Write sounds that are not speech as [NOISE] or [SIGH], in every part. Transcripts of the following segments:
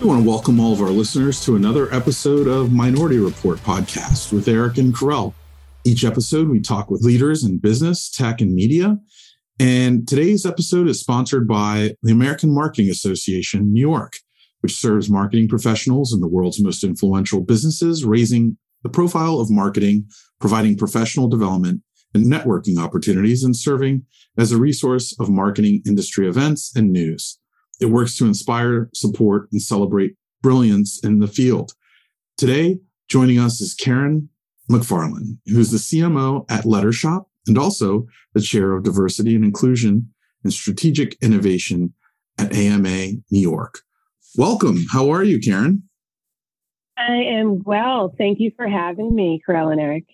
We want to welcome all of our listeners to another episode of Minority Report podcast with Eric and Karel. Each episode, we talk with leaders in business, tech, and media. And today's episode is sponsored by the American Marketing Association, New York, which serves marketing professionals in the world's most influential businesses, raising the profile of marketing, providing professional development and networking opportunities, and serving as a resource of marketing industry events and news. It works to inspire, support, and celebrate brilliance in the field. Today, joining us is Karen McFarland, who's the CMO at Lettershop and also the chair of diversity and inclusion and strategic innovation at AMA New York. Welcome. How are you, Karen? I am well. Thank you for having me, Karel and Eric.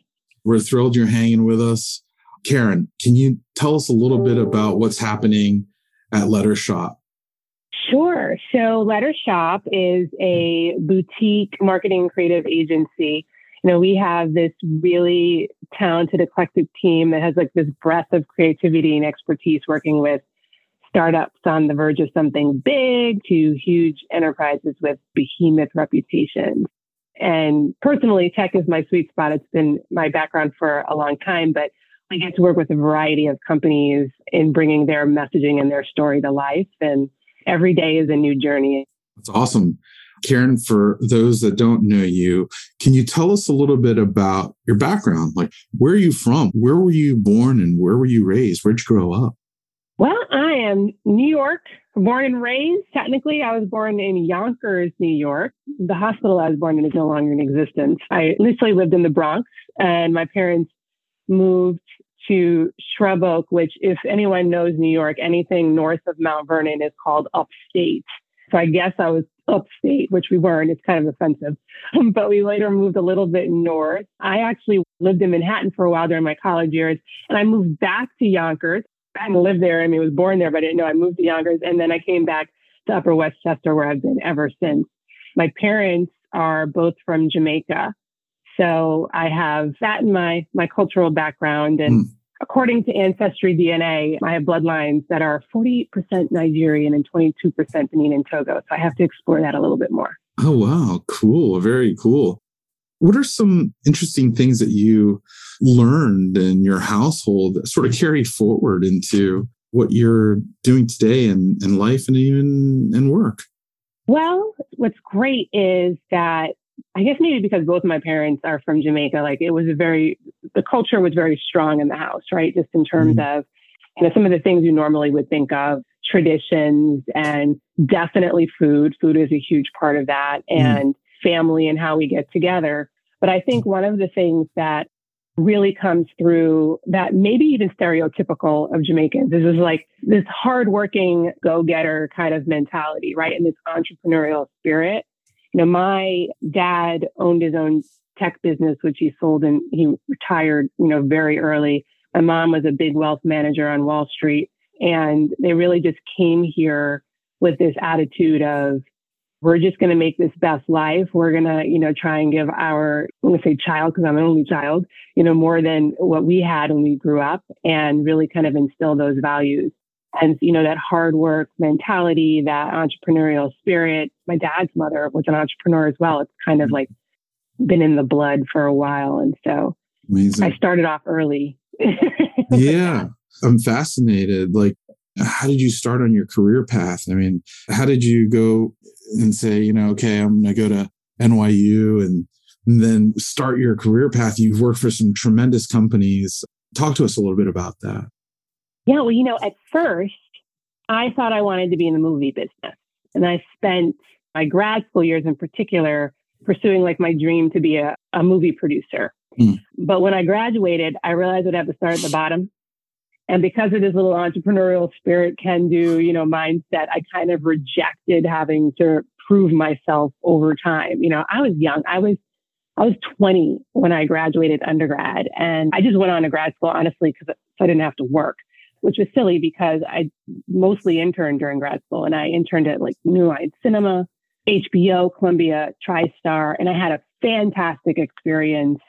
We're thrilled you're hanging with us. Karen, can you tell us a little bit about what's happening at Lettershop? Sure. So Letter Shop is a boutique marketing creative agency. You know, we have this really talented, eclectic team that has like this breadth of creativity and expertise working with startups on the verge of something big to huge enterprises with behemoth reputations. And personally, tech is my sweet spot. It's been my background for a long time, but we get to work with a variety of companies in bringing their messaging and their story to life. And every day is a new journey. That's awesome. Karen, for those that don't know you, can you tell us a little bit about your background? Like, where are you from? Where were you born and where were you raised? Where'd you grow up? Well, I am New York, born and raised. Technically, I was born in Yonkers, New York. The hospital I was born in is no longer in existence. I initially lived in the Bronx, and my parents moved to Shrub Oak, which, if anyone knows New York, anything north of Mount Vernon is called upstate. So I guess I was upstate, which we weren't. It's kind of offensive. [LAUGHS] but we later moved a little bit north. I actually lived in Manhattan for a while during my college years, and I moved back to Yonkers. I didn't live there. I mean, I was born there, but I didn't know I moved to Yonkers. And then I came back to Upper Westchester, where I've been ever since. My parents are both from Jamaica. So I have that in my, my cultural background. And mm. according to Ancestry DNA, I have bloodlines that are 40% Nigerian and 22% Benin and Togo. So I have to explore that a little bit more. Oh, wow. Cool. Very cool. What are some interesting things that you learned in your household that sort of carry forward into what you're doing today in, in life and even in work? Well, what's great is that I guess maybe because both my parents are from Jamaica, like it was a very, the culture was very strong in the house, right? Just in terms mm-hmm. of, you know, some of the things you normally would think of, traditions and definitely food. Food is a huge part of that mm-hmm. and family and how we get together. But I think one of the things that really comes through that maybe even stereotypical of Jamaicans is, is like this hardworking go-getter kind of mentality, right? And this entrepreneurial spirit you know, my dad owned his own tech business, which he sold and he retired, you know, very early. My mom was a big wealth manager on Wall Street and they really just came here with this attitude of, we're just going to make this best life. We're going to, you know, try and give our, I'm going to say child because I'm an only child, you know, more than what we had when we grew up and really kind of instill those values and you know that hard work mentality that entrepreneurial spirit. My dad's mother was an entrepreneur as well. It's kind of mm-hmm. like been in the blood for a while. And so Amazing. i started off early. [LAUGHS] Yeah i'm fascinated. Like how did you start on your career path? I mean how did you go and say you know okay i'm going to go to nyu and, and then start your career path? You've worked for some tremendous companies. Talk to us a little bit about that yeah, well, you know, at first, I thought I wanted to be in the movie business. And I spent my grad school years in particular pursuing like my dream to be a, a movie producer. Mm. But when I graduated, I realized I'd have to start at the bottom. And because of this little entrepreneurial spirit, can do, you know, mindset, I kind of rejected having to prove myself over time. You know, I was young. I was I was 20 when I graduated undergrad and I just went on to grad school, honestly, because I didn't have to work which was silly because I mostly interned during grad school and I interned at like New Line Cinema, HBO, Columbia, TriStar, and I had a fantastic experience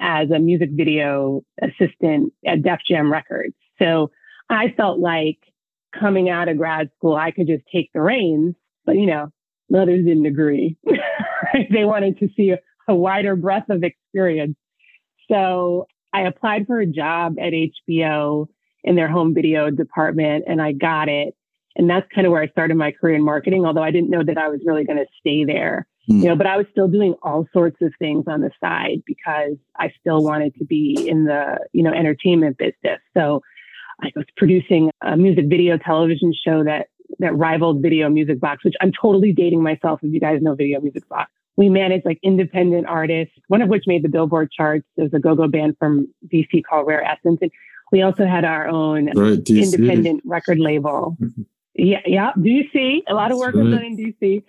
as a music video assistant at Def Jam Records. So I felt like coming out of grad school, I could just take the reins. But you know, The others didn't agree. [LAUGHS] they wanted to see a wider breadth of experience. So I applied for a job at HBO in their home video department and I got it. And that's kind of where I started my career in marketing, although I didn't know that I was really going to stay there. Mm. You know, but I was still doing all sorts of things on the side because I still wanted to be in the, you know, entertainment business. So I was producing a music video television show that that rivaled Video Music Box, which I'm totally dating myself if you guys know Video Music Box. We managed like independent artists, one of which made the Billboard charts. There's a go-go band from DC called Rare Essence. And we also had our own right, independent record label. Yeah, yeah. DC. A lot of work was done in DC.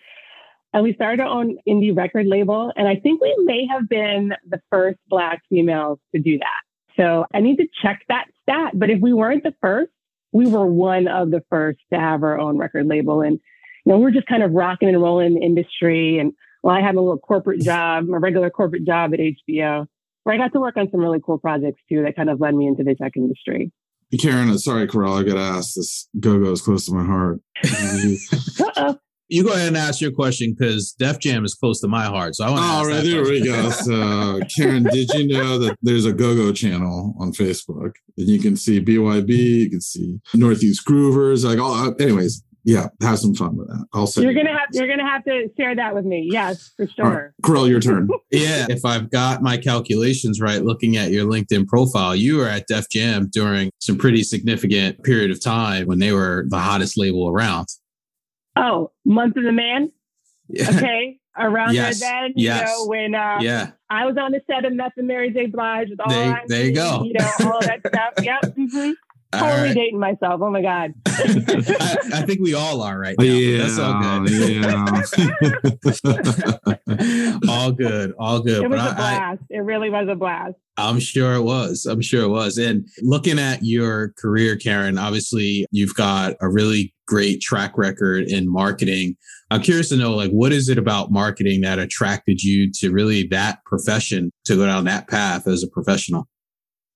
And we started our own indie record label. And I think we may have been the first Black females to do that. So I need to check that stat. But if we weren't the first, we were one of the first to have our own record label. And, you know, we're just kind of rocking and rolling in the industry. And well, I had a little corporate job, my regular corporate job at HBO, where I got to work on some really cool projects too that kind of led me into the tech industry. Karen, sorry, Carell, I got to ask this. Go Go is close to my heart. [LAUGHS] you go ahead and ask your question because Def Jam is close to my heart. So I want to. All right, there we go. So, [LAUGHS] Karen, did you know that there's a Go Go channel on Facebook, and you can see BYB, you can see Northeast Groovers, like all. Uh, anyways, yeah, have some fun with that. I'll say you're gonna have you're gonna have to share that with me. Yes, for sure. Right. your turn. [LAUGHS] yeah, if I've got my calculations right, looking at your LinkedIn profile, you were at Def Jam during some pretty significant period of time when they were the hottest label around. Oh, month of the man. Yeah. Okay. Around yes. there then, yes. you know, when uh, yeah. I was on the set of Meth and Mary J. Blige with all there, there you go. You know, all that stuff. [LAUGHS] Yep. Mm-hmm. Totally right. dating myself. Oh my God. [LAUGHS] I, I, think we all are right now. Yeah. That's all good. Yeah. [LAUGHS] all good. All good. It was but a blast. I, it really was a blast. I'm sure it was. I'm sure it was. And looking at your career, Karen, obviously you've got a really great track record in marketing. I'm curious to know, like, what is it about marketing that attracted you to really that profession to go down that path as a professional?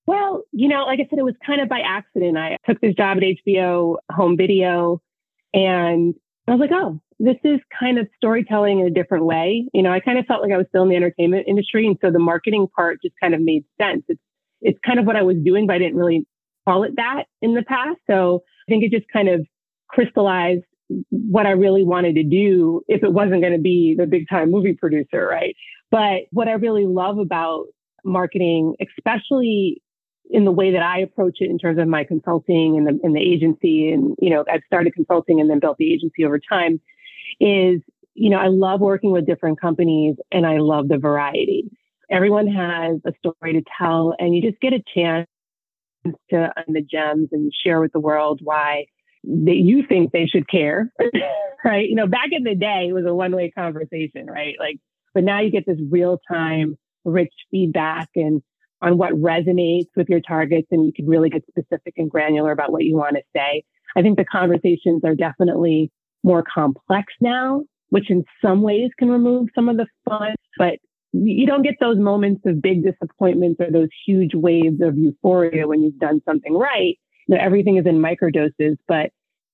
Well, you know, like I said, it was kind of by accident. I took this job at HBO home video and I was like, oh, this is kind of storytelling in a different way. You know, I kind of felt like I was still in the entertainment industry. And so the marketing part just kind of made sense. It's, it's kind of what I was doing, but I didn't really call it that in the past. So I think it just kind of crystallized what I really wanted to do if it wasn't going to be the big time movie producer, right? But what I really love about marketing, especially in the way that I approach it in terms of my consulting and the, and the agency. And, you know, I've started consulting and then built the agency over time is, you know, I love working with different companies and I love the variety. Everyone has a story to tell and you just get a chance to own the gems and share with the world why that you think they should care, [LAUGHS] right? You know, back in the day, it was a one way conversation, right? Like, but now you get this real time, rich feedback and on what resonates with your targets and you can really get specific and granular about what you want to say. I think the conversations are definitely more complex now, which in some ways can remove some of the fun, but you don't get those moments of big disappointments or those huge waves of euphoria when you've done something right. You know, everything is in microdoses, but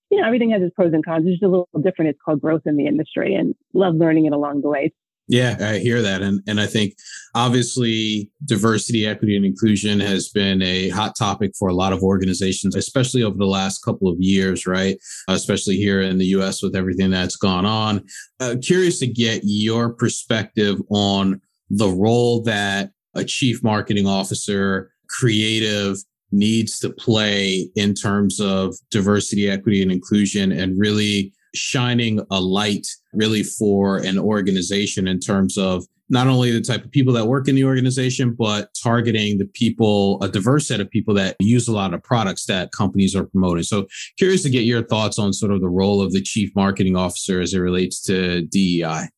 you know, everything has its pros and cons. It's just a little different. It's called growth in the industry and love learning it along the way. Yeah, I hear that. And, and I think obviously diversity, equity, and inclusion has been a hot topic for a lot of organizations, especially over the last couple of years, right? Especially here in the US with everything that's gone on. Uh, curious to get your perspective on the role that a chief marketing officer, creative, needs to play in terms of diversity, equity, and inclusion and really shining a light really for an organization in terms of not only the type of people that work in the organization, but targeting the people, a diverse set of people that use a lot of products that companies are promoting. So curious to get your thoughts on sort of the role of the chief marketing officer as it relates to DEI.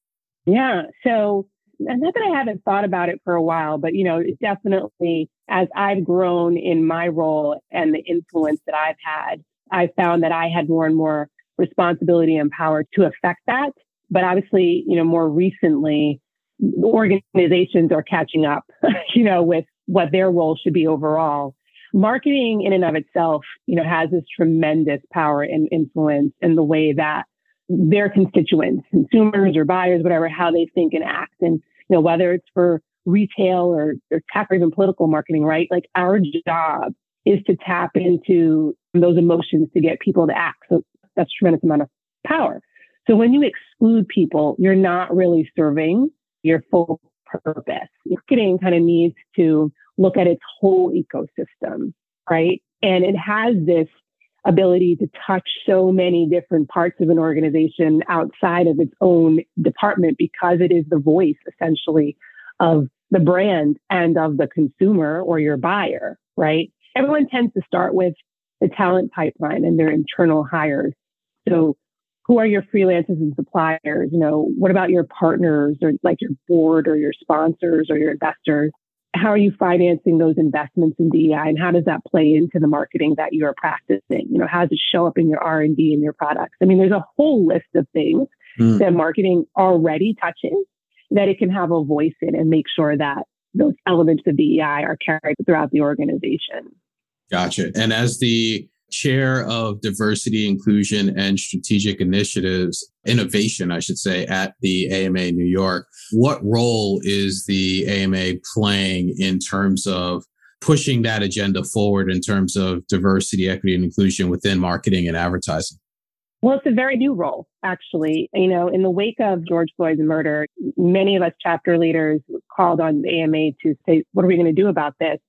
Yeah. So not that I haven't thought about it for a while, but you know, definitely as I've grown in my role and the influence that I've had, I found that I had more and more responsibility and power to affect that. But obviously, you know, more recently, organizations are catching up, [LAUGHS] you know, with what their role should be overall. Marketing in and of itself, you know, has this tremendous power and influence in the way that their constituents, consumers or buyers, whatever, how they think and act. And, you know, whether it's for retail or, or tech or even political marketing, right? Like our job is to tap into those emotions to get people to act. So that's a tremendous amount of power. So when you exclude people, you're not really serving your full purpose. Marketing kind of needs to look at its whole ecosystem, right? And it has this ability to touch so many different parts of an organization outside of its own department because it is the voice essentially of the brand and of the consumer or your buyer, right? Everyone tends to start with the talent pipeline and their internal hires. So who are your freelancers and suppliers? You know, what about your partners or like your board or your sponsors or your investors? How are you financing those investments in DEI and how does that play into the marketing that you're practicing? You know, how does it show up in your R&D and your products? I mean, there's a whole list of things mm. that marketing already touches that it can have a voice in and make sure that those elements of DEI are carried throughout the organization. Gotcha. And as the chair of diversity, inclusion, and strategic initiatives, innovation, I should say, at the AMA New York, what role is the AMA playing in terms of pushing that agenda forward in terms of diversity, equity, and inclusion within marketing and advertising? Well, it's a very new role, actually. You know, in the wake of George Floyd's murder, many of us chapter leaders called on the AMA to say, what are we going to do about this?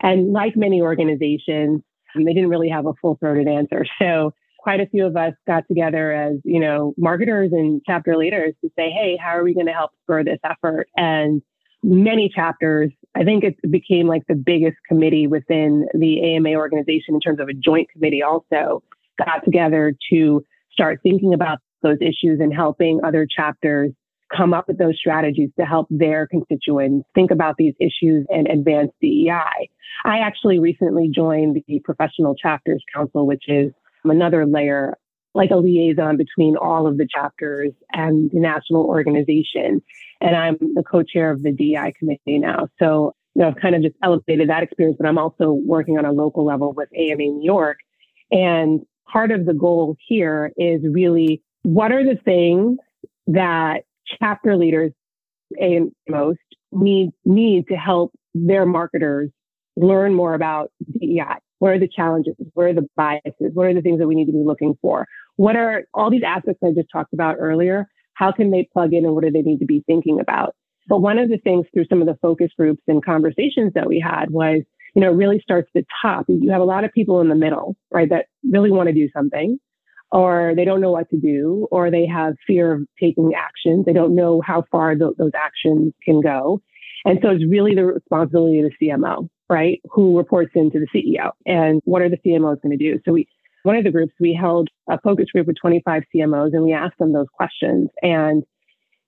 And like many organizations, they didn't really have a full throated answer. So quite a few of us got together as, you know, marketers and chapter leaders to say, hey, how are we going to help spur this effort? And many chapters, I think it became like the biggest committee within the AMA organization in terms of a joint committee also got together to start thinking about those issues and helping other chapters come up with those strategies to help their constituents think about these issues and advance DEI. I actually recently joined the Professional Chapters Council, which is another layer, like a liaison between all of the chapters and the national organization. And I'm the co-chair of the DEI committee now. So, you know, I've kind of just elevated that experience, but I'm also working on a local level with AMA New York. And part of the goal here is really what are the things that chapter leaders and most need need to help their marketers learn more about DEI. What are the challenges? What are the biases? What are the things that we need to be looking for? What are all these aspects I just talked about earlier? How can they plug in and what do they need to be thinking about? But one of the things through some of the focus groups and conversations that we had was, you know, it really starts at the top. You have a lot of people in the middle, right, that really want to do something or they don't know what to do, or they have fear of taking actions. They don't know how far th- those actions can go. And so it's really the responsibility of the CMO, right? Who reports into the CEO and what are the CMOs going to do? So we, one of the groups, we held a focus group with 25 CMOs and we asked them those questions. And,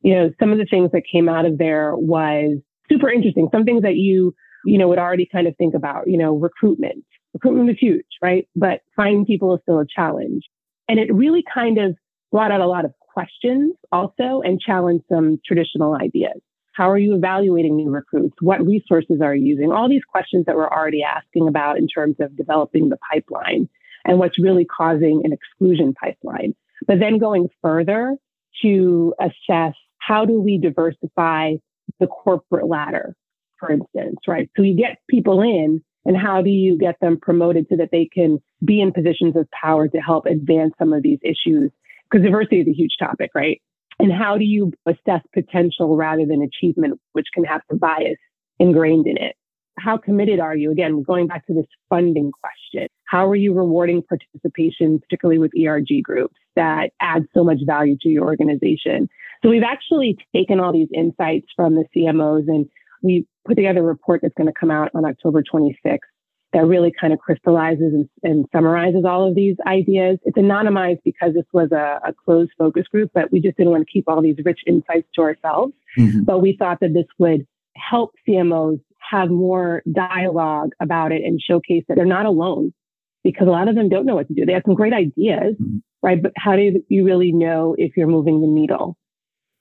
you know, some of the things that came out of there was super interesting. Some things that you, you know, would already kind of think about, you know, recruitment. Recruitment is huge, right? But finding people is still a challenge. And it really kind of brought out a lot of questions also and challenged some traditional ideas. How are you evaluating new recruits? What resources are you using? All these questions that we're already asking about in terms of developing the pipeline and what's really causing an exclusion pipeline. But then going further to assess how do we diversify the corporate ladder, for instance, right? So you get people in, and how do you get them promoted so that they can be in positions of power to help advance some of these issues? Because diversity is a huge topic, right? And how do you assess potential rather than achievement, which can have some bias ingrained in it? How committed are you? Again, going back to this funding question, how are you rewarding participation, particularly with ERG groups that add so much value to your organization? So we've actually taken all these insights from the CMOs and we put together a report that's going to come out on October 26th that really kind of crystallizes and, and, summarizes all of these ideas. It's anonymized because this was a, a, closed focus group, but we just didn't want to keep all these rich insights to ourselves. Mm-hmm. But we thought that this would help CMOs have more dialogue about it and showcase that they're not alone because a lot of them don't know what to do. They have some great ideas, mm-hmm. right? But how do you really know if you're moving the needle?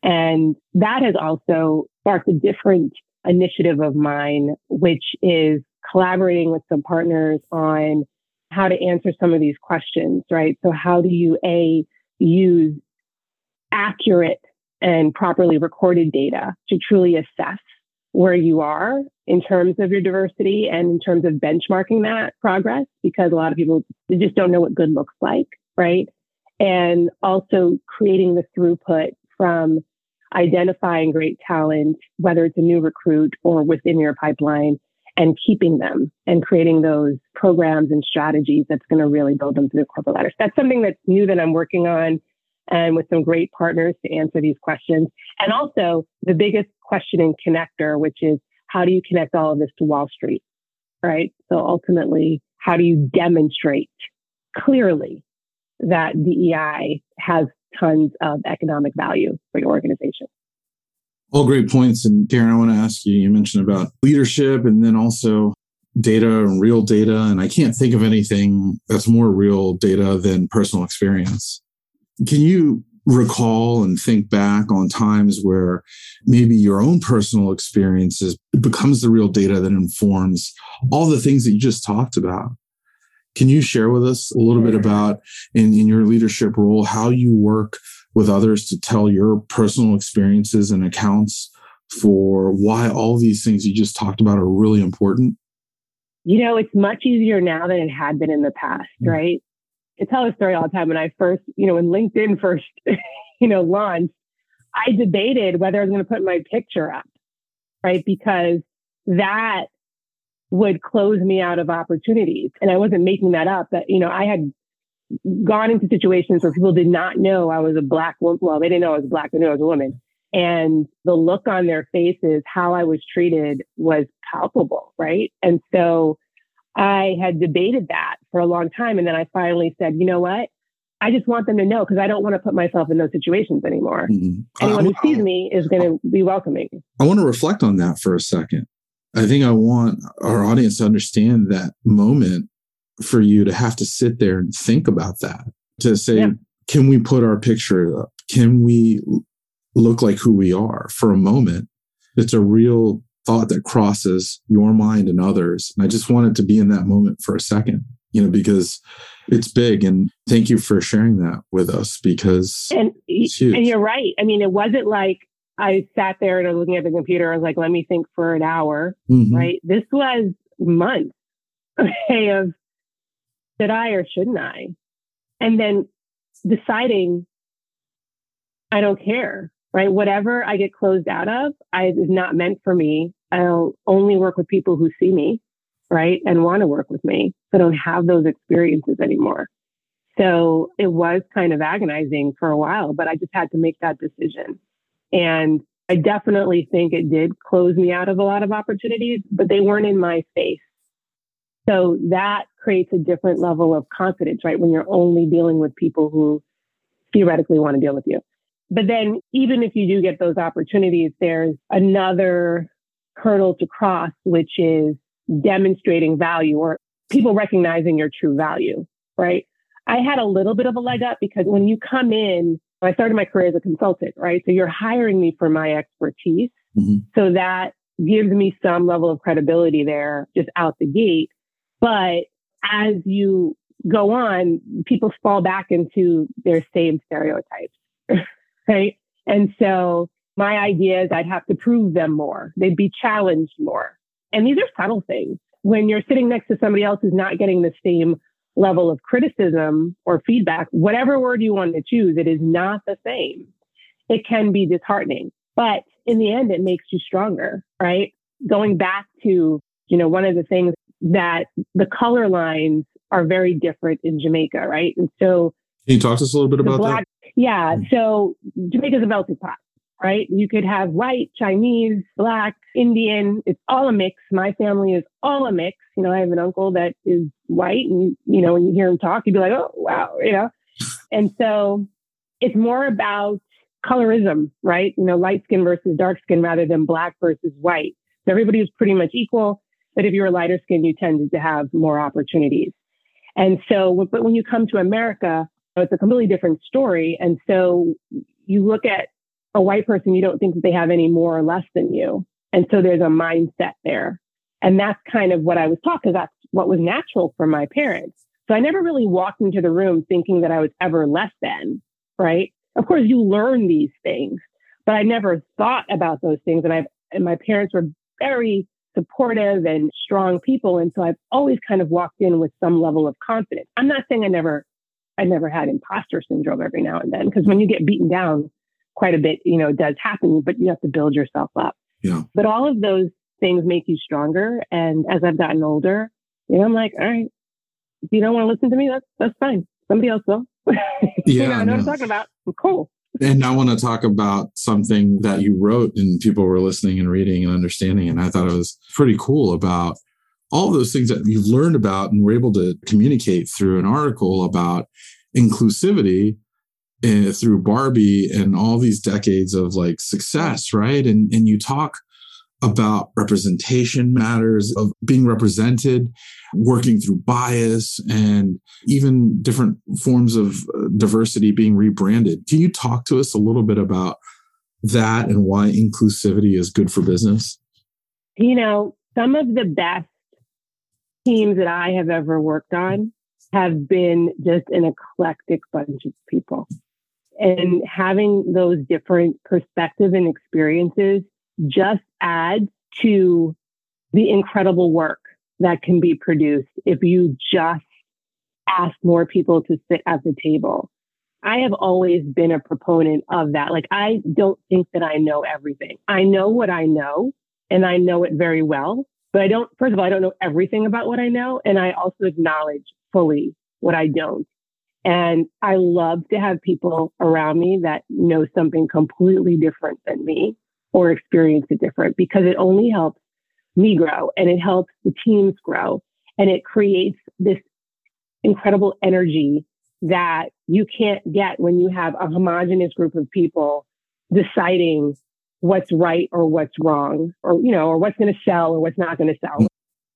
And that has also sparked a different initiative of mine, which is collaborating with some partners on how to answer some of these questions, right? So how do you A, use accurate and properly recorded data to truly assess where you are in terms of your diversity and in terms of benchmarking that progress because a lot of people just don't know what good looks like, right? And also creating the throughput from identifying great talent, whether it's a new recruit or within your pipeline, and keeping them and creating those programs and strategies that's going to really build them through the corporate ladder. So that's something that's new that I'm working on and with some great partners to answer these questions. And also the biggest question in connector, which is how do you connect all of this to Wall Street? Right. So ultimately, how do you demonstrate clearly that DEI has tons of economic value for your organization? All great points. And Karen, I want to ask you, you mentioned about leadership and then also data and real data. And I can't think of anything that's more real data than personal experience. Can you recall and think back on times where maybe your own personal experiences becomes the real data that informs all the things that you just talked about? Can you share with us a little bit about in, in your leadership role, how you work with others to tell your personal experiences and accounts for why all these things you just talked about are really important? You know, it's much easier now than it had been in the past, right? I tell a story all the time. When I first, you know, when LinkedIn [LAUGHS] first, you know, launched, I debated whether I was going to put my picture up, right? Because that would close me out of opportunities. And I wasn't making that up. That, you know, I had gone into situations where people did not know I was a black woman. Well, they didn't know I was black, they knew I was a woman. And the look on their faces, how I was treated was palpable, right? And so I had debated that for a long time. And then I finally said, you know what? I just want them to know because I don't want to put myself in those situations anymore. Mm-hmm. Anyone who sees me is going to be welcoming. I want to reflect on that for a second. I think I want our audience to understand that moment for you to have to sit there and think about that to say, yeah. can we put our picture up? Can we look like who we are for a moment? It's a real thought that crosses your mind and others. And I just wanted to be in that moment for a second, you know, because it's big. And thank you for sharing that with us because and, and you're right. I mean, it wasn't like I sat there and I was looking at the computer. I was like, let me think for an hour, mm-hmm. right? This was months [LAUGHS] okay, of should I or shouldn't I? And then deciding I don't care, right? Whatever I get closed out of I, is not meant for me. I'll only work with people who see me, right? And want to work with me. So I don't have those experiences anymore. So it was kind of agonizing for a while, but I just had to make that decision. And I definitely think it did close me out of a lot of opportunities, but they weren't in my face. So that creates a different level of confidence, right? When you're only dealing with people who theoretically want to deal with you. But then even if you do get those opportunities, there's another hurdle to cross, which is demonstrating value or people recognizing your true value, right? I had a little bit of a leg up because when you come in, I started my career as a consultant, right? So you're hiring me for my expertise. Mm-hmm. So that gives me some level of credibility there just out the gate. But as you go on, people fall back into their same stereotypes, [LAUGHS] right? And so my idea is I'd have to prove them more. They'd be challenged more. And these are subtle things. When you're sitting next to somebody else who's not getting the same level of criticism or feedback, whatever word you want to choose, it is not the same. It can be disheartening, but in the end, it makes you stronger, right? Going back to, you know, one of the things that the color lines are very different in Jamaica, right? And so, can you talk to us a little bit about black, that? Yeah. Hmm. So Jamaica's a melting pot, right? You could have white, Chinese, black, Indian. It's all a mix. My family is all a mix. You know, I have an uncle that is white, and you know, when you hear him talk, you'd be like, oh wow, you know. And so, it's more about colorism, right? You know, light skin versus dark skin rather than black versus white. So everybody was pretty much equal. But if you were lighter skin, you tended to have more opportunities. And so, but when you come to America, it's a completely different story. And so you look at a white person, you don't think that they have any more or less than you. And so there's a mindset there. And that's kind of what I was taught because that's what was natural for my parents. So I never really walked into the room thinking that I was ever less than, right? of course, you learn these things, but I never thought about those things. And I've, and my parents were very supportive and strong people, and so I've always kind of walked in with some level of confidence. I'm not saying I never, I never had imposter syndrome every now and then, because when you get beaten down quite a bit, you know, does happen, but you have to build yourself up. Yeah. But all of those things make you stronger. And as I've gotten older, you know, I'm like, all right, if you don't want to listen to me, that's that's fine. Somebody else will. [LAUGHS] Yeah, you know, I know no. what I'm talking about. Cool. And I want to talk about something that you wrote and people were listening and reading and understanding. And I thought it was pretty cool about all those things that you've learned about and were able to communicate through an article about inclusivity uh, through Barbie and all these decades of like success, right? And and you talk about representation matters of being represented, working through bias, and even different forms of uh, diversity being rebranded. Can you talk to us a little bit about that and why inclusivity is good for business? You know, some of the best teams that I have ever worked on have been just an eclectic bunch of people. And having those different perspectives and experiences just adds to the incredible work that can be produced if you just ask more people to sit at the table. I have always been a proponent of that. Like, I don't think that I know everything. I know what I know and I know it very well, but I don't, first of all, I don't know everything about what I know. And I also acknowledge fully what I don't. And I love to have people around me that know something completely different than me or experience it different because it only helps me grow and it helps the teams grow. And it creates this incredible energy that you can't get when you have a homogenous group of people deciding what's right or what's wrong or you know or what's going to sell or what's not going to sell mm.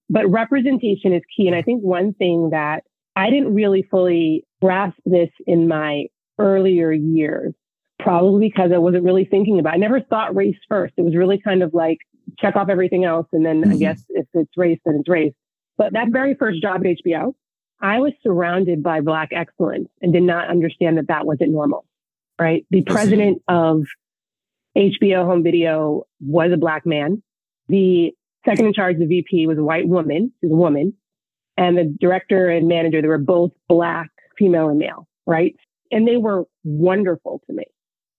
but representation is key. And i think one thing that i didn't really fully grasp this in my earlier years probably because i wasn't really thinking about it. i never thought race first it was really kind of like check off everything else and then i Mhm. guess if it's race then it's race but that very first job at hbo I was surrounded by Black excellence and did not understand that that wasn't normal, right? The president of HBO Home Video was a Black man. The second in charge, the VP, was a white woman. She's a woman. And the director and manager, they were both Black, female, and male, right? And they were wonderful to me,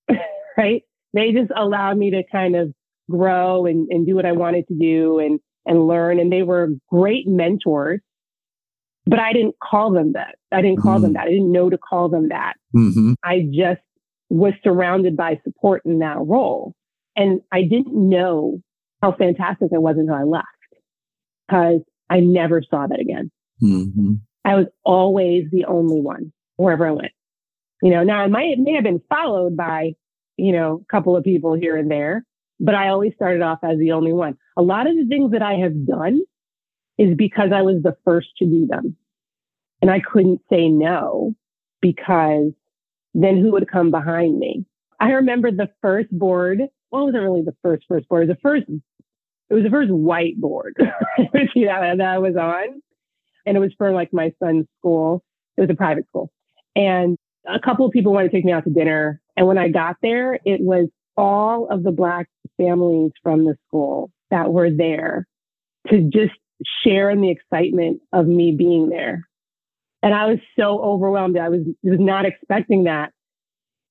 [LAUGHS] right? They just allowed me to kind of grow and, and do what I wanted to do and, and learn. And they were great mentors but I didn't call them that. I didn't call them Mhm. that. I didn't know to call them that. Mm-hmm. I just was surrounded by support in that role. And I didn't know how fantastic it was until I left because I never saw that again. Mm-hmm. I was always the only one wherever I went. You know, now I might may have been followed by, you know, a couple of people here and there, but I always started off as the only one. A lot of the things that I have done is because I was the first to do them. And I couldn't say no because then who would come behind me? I remember the first board. Well, it wasn't really the first first board. It was the first. It was the first white board [LAUGHS] that I was on, and it was for like my son's school. It was a private school, and a couple of people wanted to take me out to dinner. And when I got there, it was all of the black families from the school that were there to just share in the excitement of me being there. And I was so overwhelmed. I was, was not expecting that.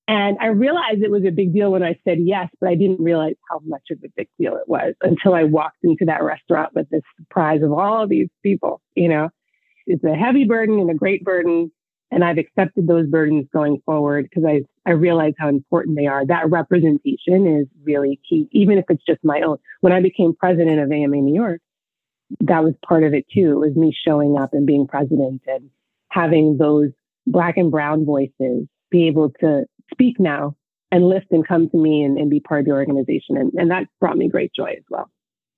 And I realized it was a big deal when I said yes, but I didn't realize how much of a big deal it was until I walked into that restaurant with this surprise of all of these people. You know, it's a heavy burden and a great burden. And I've accepted those burdens going forward because I, I realize how important they are. That representation is really key, even if it's just my own. When I became president of AMA New York, that was part of it too. It was me showing up and being president and having those black and brown voices be able to speak now and lift and come to me and, and be part of the organization. And, and that brought me great joy as well.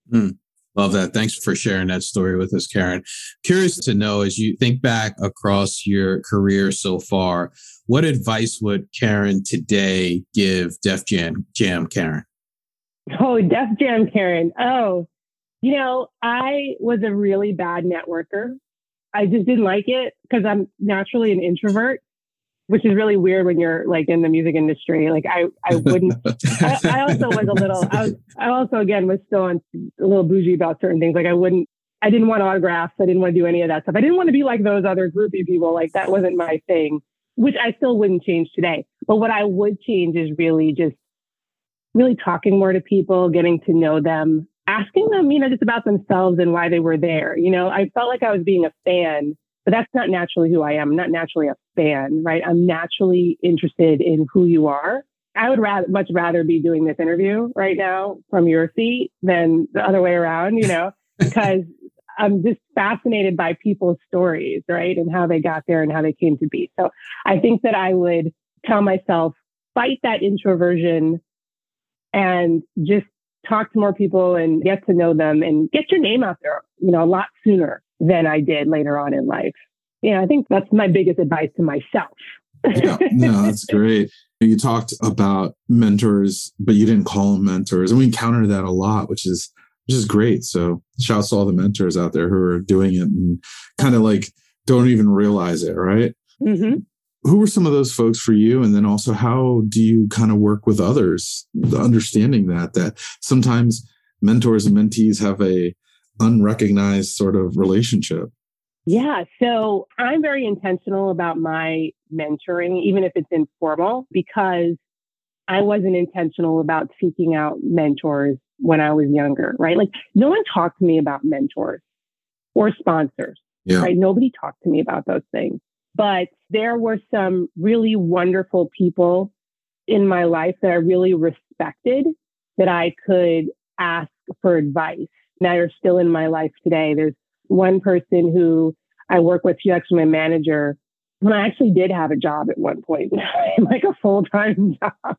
Hmm. Love that. Thanks for sharing that story with us, Karen. Curious to know as you think back across your career so far, what advice would Karen today give Def Jam, Jam Karen? Oh, Def Jam Karen. Oh, you know, I was a really bad networker. I just didn't like it because I'm naturally an introvert. Which is really weird when you're like in the music industry. Like I, I wouldn't. I, I, also was a little. I was. I also again was still on a little bougie about certain things. Like I wouldn't. I didn't want autographs. I didn't want to do any of that stuff. I didn't want to be like those other groupie people. Like that wasn't my thing. Which I still wouldn't change today. But what I would change is really just really talking more to people, getting to know them, asking them, you know, just about themselves and why they were there. You know, I felt like I was being a fan but that's not naturally who I am. I'm not naturally a fan, right? I'm naturally interested in who you are. I would rather, much rather be doing this interview right now from your seat than the other way around, you know, [LAUGHS] because I'm just fascinated by people's stories, right? And how they got there and how they came to be. So I think that I would tell myself, fight that introversion and just talk to more people and get to know them and get your name out there, you know, a lot sooner than I did later on in life. Yeah, I think that's my biggest advice to myself. yeah, [LAUGHS] no, that's great. You talked about mentors, but you didn't call them mentors. And we encounter that a lot, which is which is great. So shouts to all the mentors out there who are doing it and kind of like don't even realize it, right? Mm-hmm. Who were some of those folks for you? And then also how do you kind of work with others? Understanding that that sometimes mentors and mentees have a unrecognized sort of relationship? Yeah. So I'm very intentional about my mentoring, even if it's informal, because I wasn't intentional about seeking out mentors when I was younger, right? Like no one talked to me about mentors or sponsors, yeah. right? Nobody talked to me about those things. But there were some really wonderful people in my life that I really respected that I could ask for advice that are still in my life today. There's one person who I work with, she's actually my manager. When I actually did have a job at one point, [LAUGHS] like a full time [LAUGHS] job.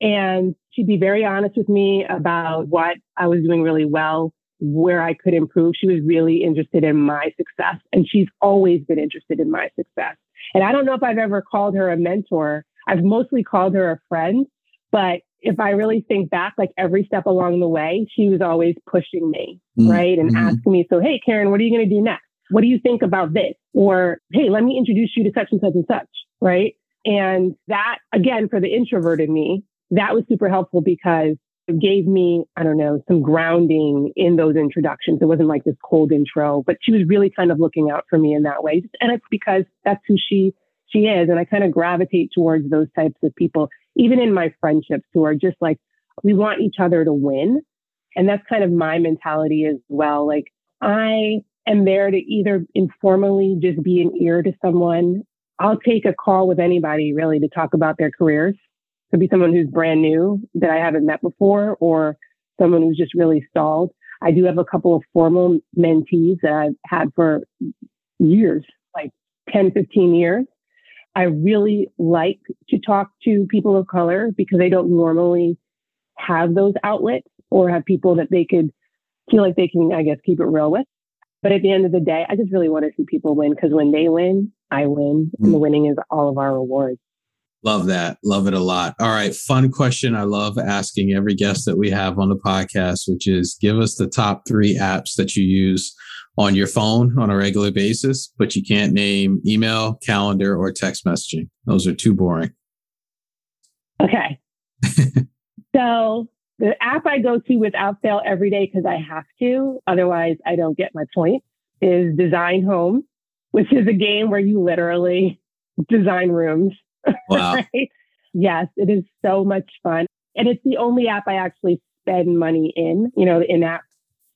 And she'd be very honest with me about what I was doing really well, where I could improve. She was really interested in my success, and she's always been interested in my success. And I don't know if I've ever called her a mentor. I've mostly called her a friend, but if I really think back, like every step along the way, she was always pushing me, mm-hmm. right? And mm-hmm. asking me, so, hey, Karen, what are you going to do next? What do you think about this? Or, hey, let me introduce you to such and such and such, right? And that, again, for the introvert in me, that was super helpful because it gave me, I don't know, some grounding in those introductions. It wasn't like this cold intro, but she was really kind of looking out for me in that way. And it's because that's who she she is. And I kind of gravitate towards those types of people even in my friendships who are just like, we want each other to win. And that's kind of my mentality as well. Like I am there to either informally just be an ear to someone. I'll take a call with anybody really to talk about their careers. Could be someone who's brand new that I haven't met before or someone who's just really stalled. I do have a couple of formal mentees that I've had for years, like 10, 15 years. I really like to talk to people of color because they don't normally have those outlets or have people that they could feel like they can, I guess, keep it real with. But at the end of the day, I just really want to see people win because when they win, I win. And the mm. winning is all of our rewards. Love that. Love it a lot. All right. Fun question. I love asking every guest that we have on the podcast, which is give us the top three apps that you use on your phone on a regular basis, but you can't name email, calendar, or text messaging. Those are too boring. Okay. [LAUGHS] so the app I go to without fail every day because I have to, otherwise I don't get my point, is Design Home, which is a game where you literally design rooms. [LAUGHS] Wow. right? Yes, it is so much fun. And it's the only app I actually spend money in, you know, the in-app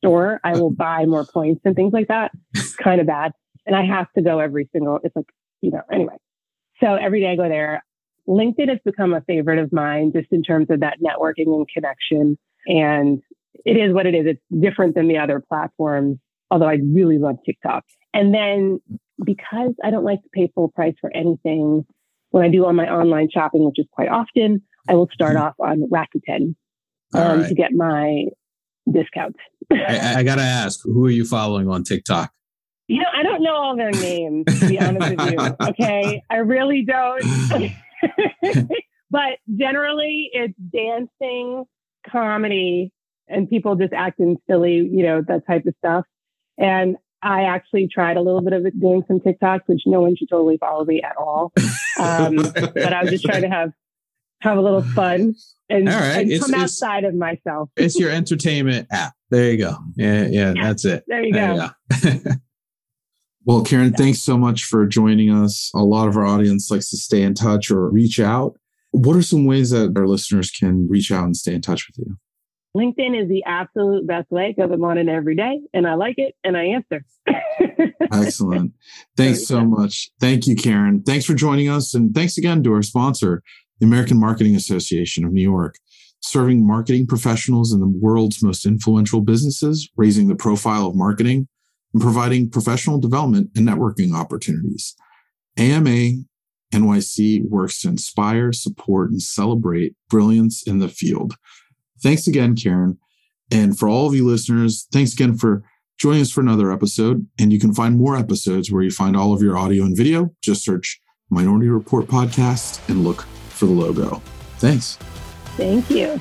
store, I will [LAUGHS] buy more points and things like that. It's kind of bad. And I have to go every single, it's like, you know, anyway. So every day I go there. LinkedIn has become a favorite of mine just in terms of that networking and connection. And it is what it is. It's different than the other platforms, although I really love TikTok. And then because I don't like to pay full price for anything, when I do all my online shopping, which is quite often, I will start mm-hmm. off on Rakuten um, right. to get my discounts. I, I got to ask, who are you following on TikTok? You know, I don't know all their names, to be honest with you. [LAUGHS] Okay. I really don't. [LAUGHS] but generally, it's dancing, comedy, and people just acting silly, you know, that type of stuff. And I actually tried a little bit of it doing some TikToks, which no one should totally follow me at all. [LAUGHS] Um, but I was just trying to have have a little fun and, and come outside of myself. it's your entertainment app. There you go. Yeah, yeah, yeah. that's it. There you there go. You go. [LAUGHS] well, Karen, thanks so much for joining us. A lot of our audience likes to stay in touch or reach out. What are some ways that our listeners can reach out and stay in touch with you? LinkedIn is the absolute best way because I'm on it every day and I like it and I answer. [LAUGHS] Excellent. Thanks so much. Thank you, Karen. Thanks for joining us. And thanks again to our sponsor, the American Marketing Association of New York, serving marketing professionals in the world's most influential businesses, raising the profile of marketing, and providing professional development and networking opportunities. AMA NYC works to inspire, support, and celebrate brilliance in the field. Thanks again, Karen. And for all of you listeners, thanks again for joining us for another episode. And you can find more episodes where you find all of your audio and video. Just search Minority Report Podcast and look for the logo. Thanks. Thank you.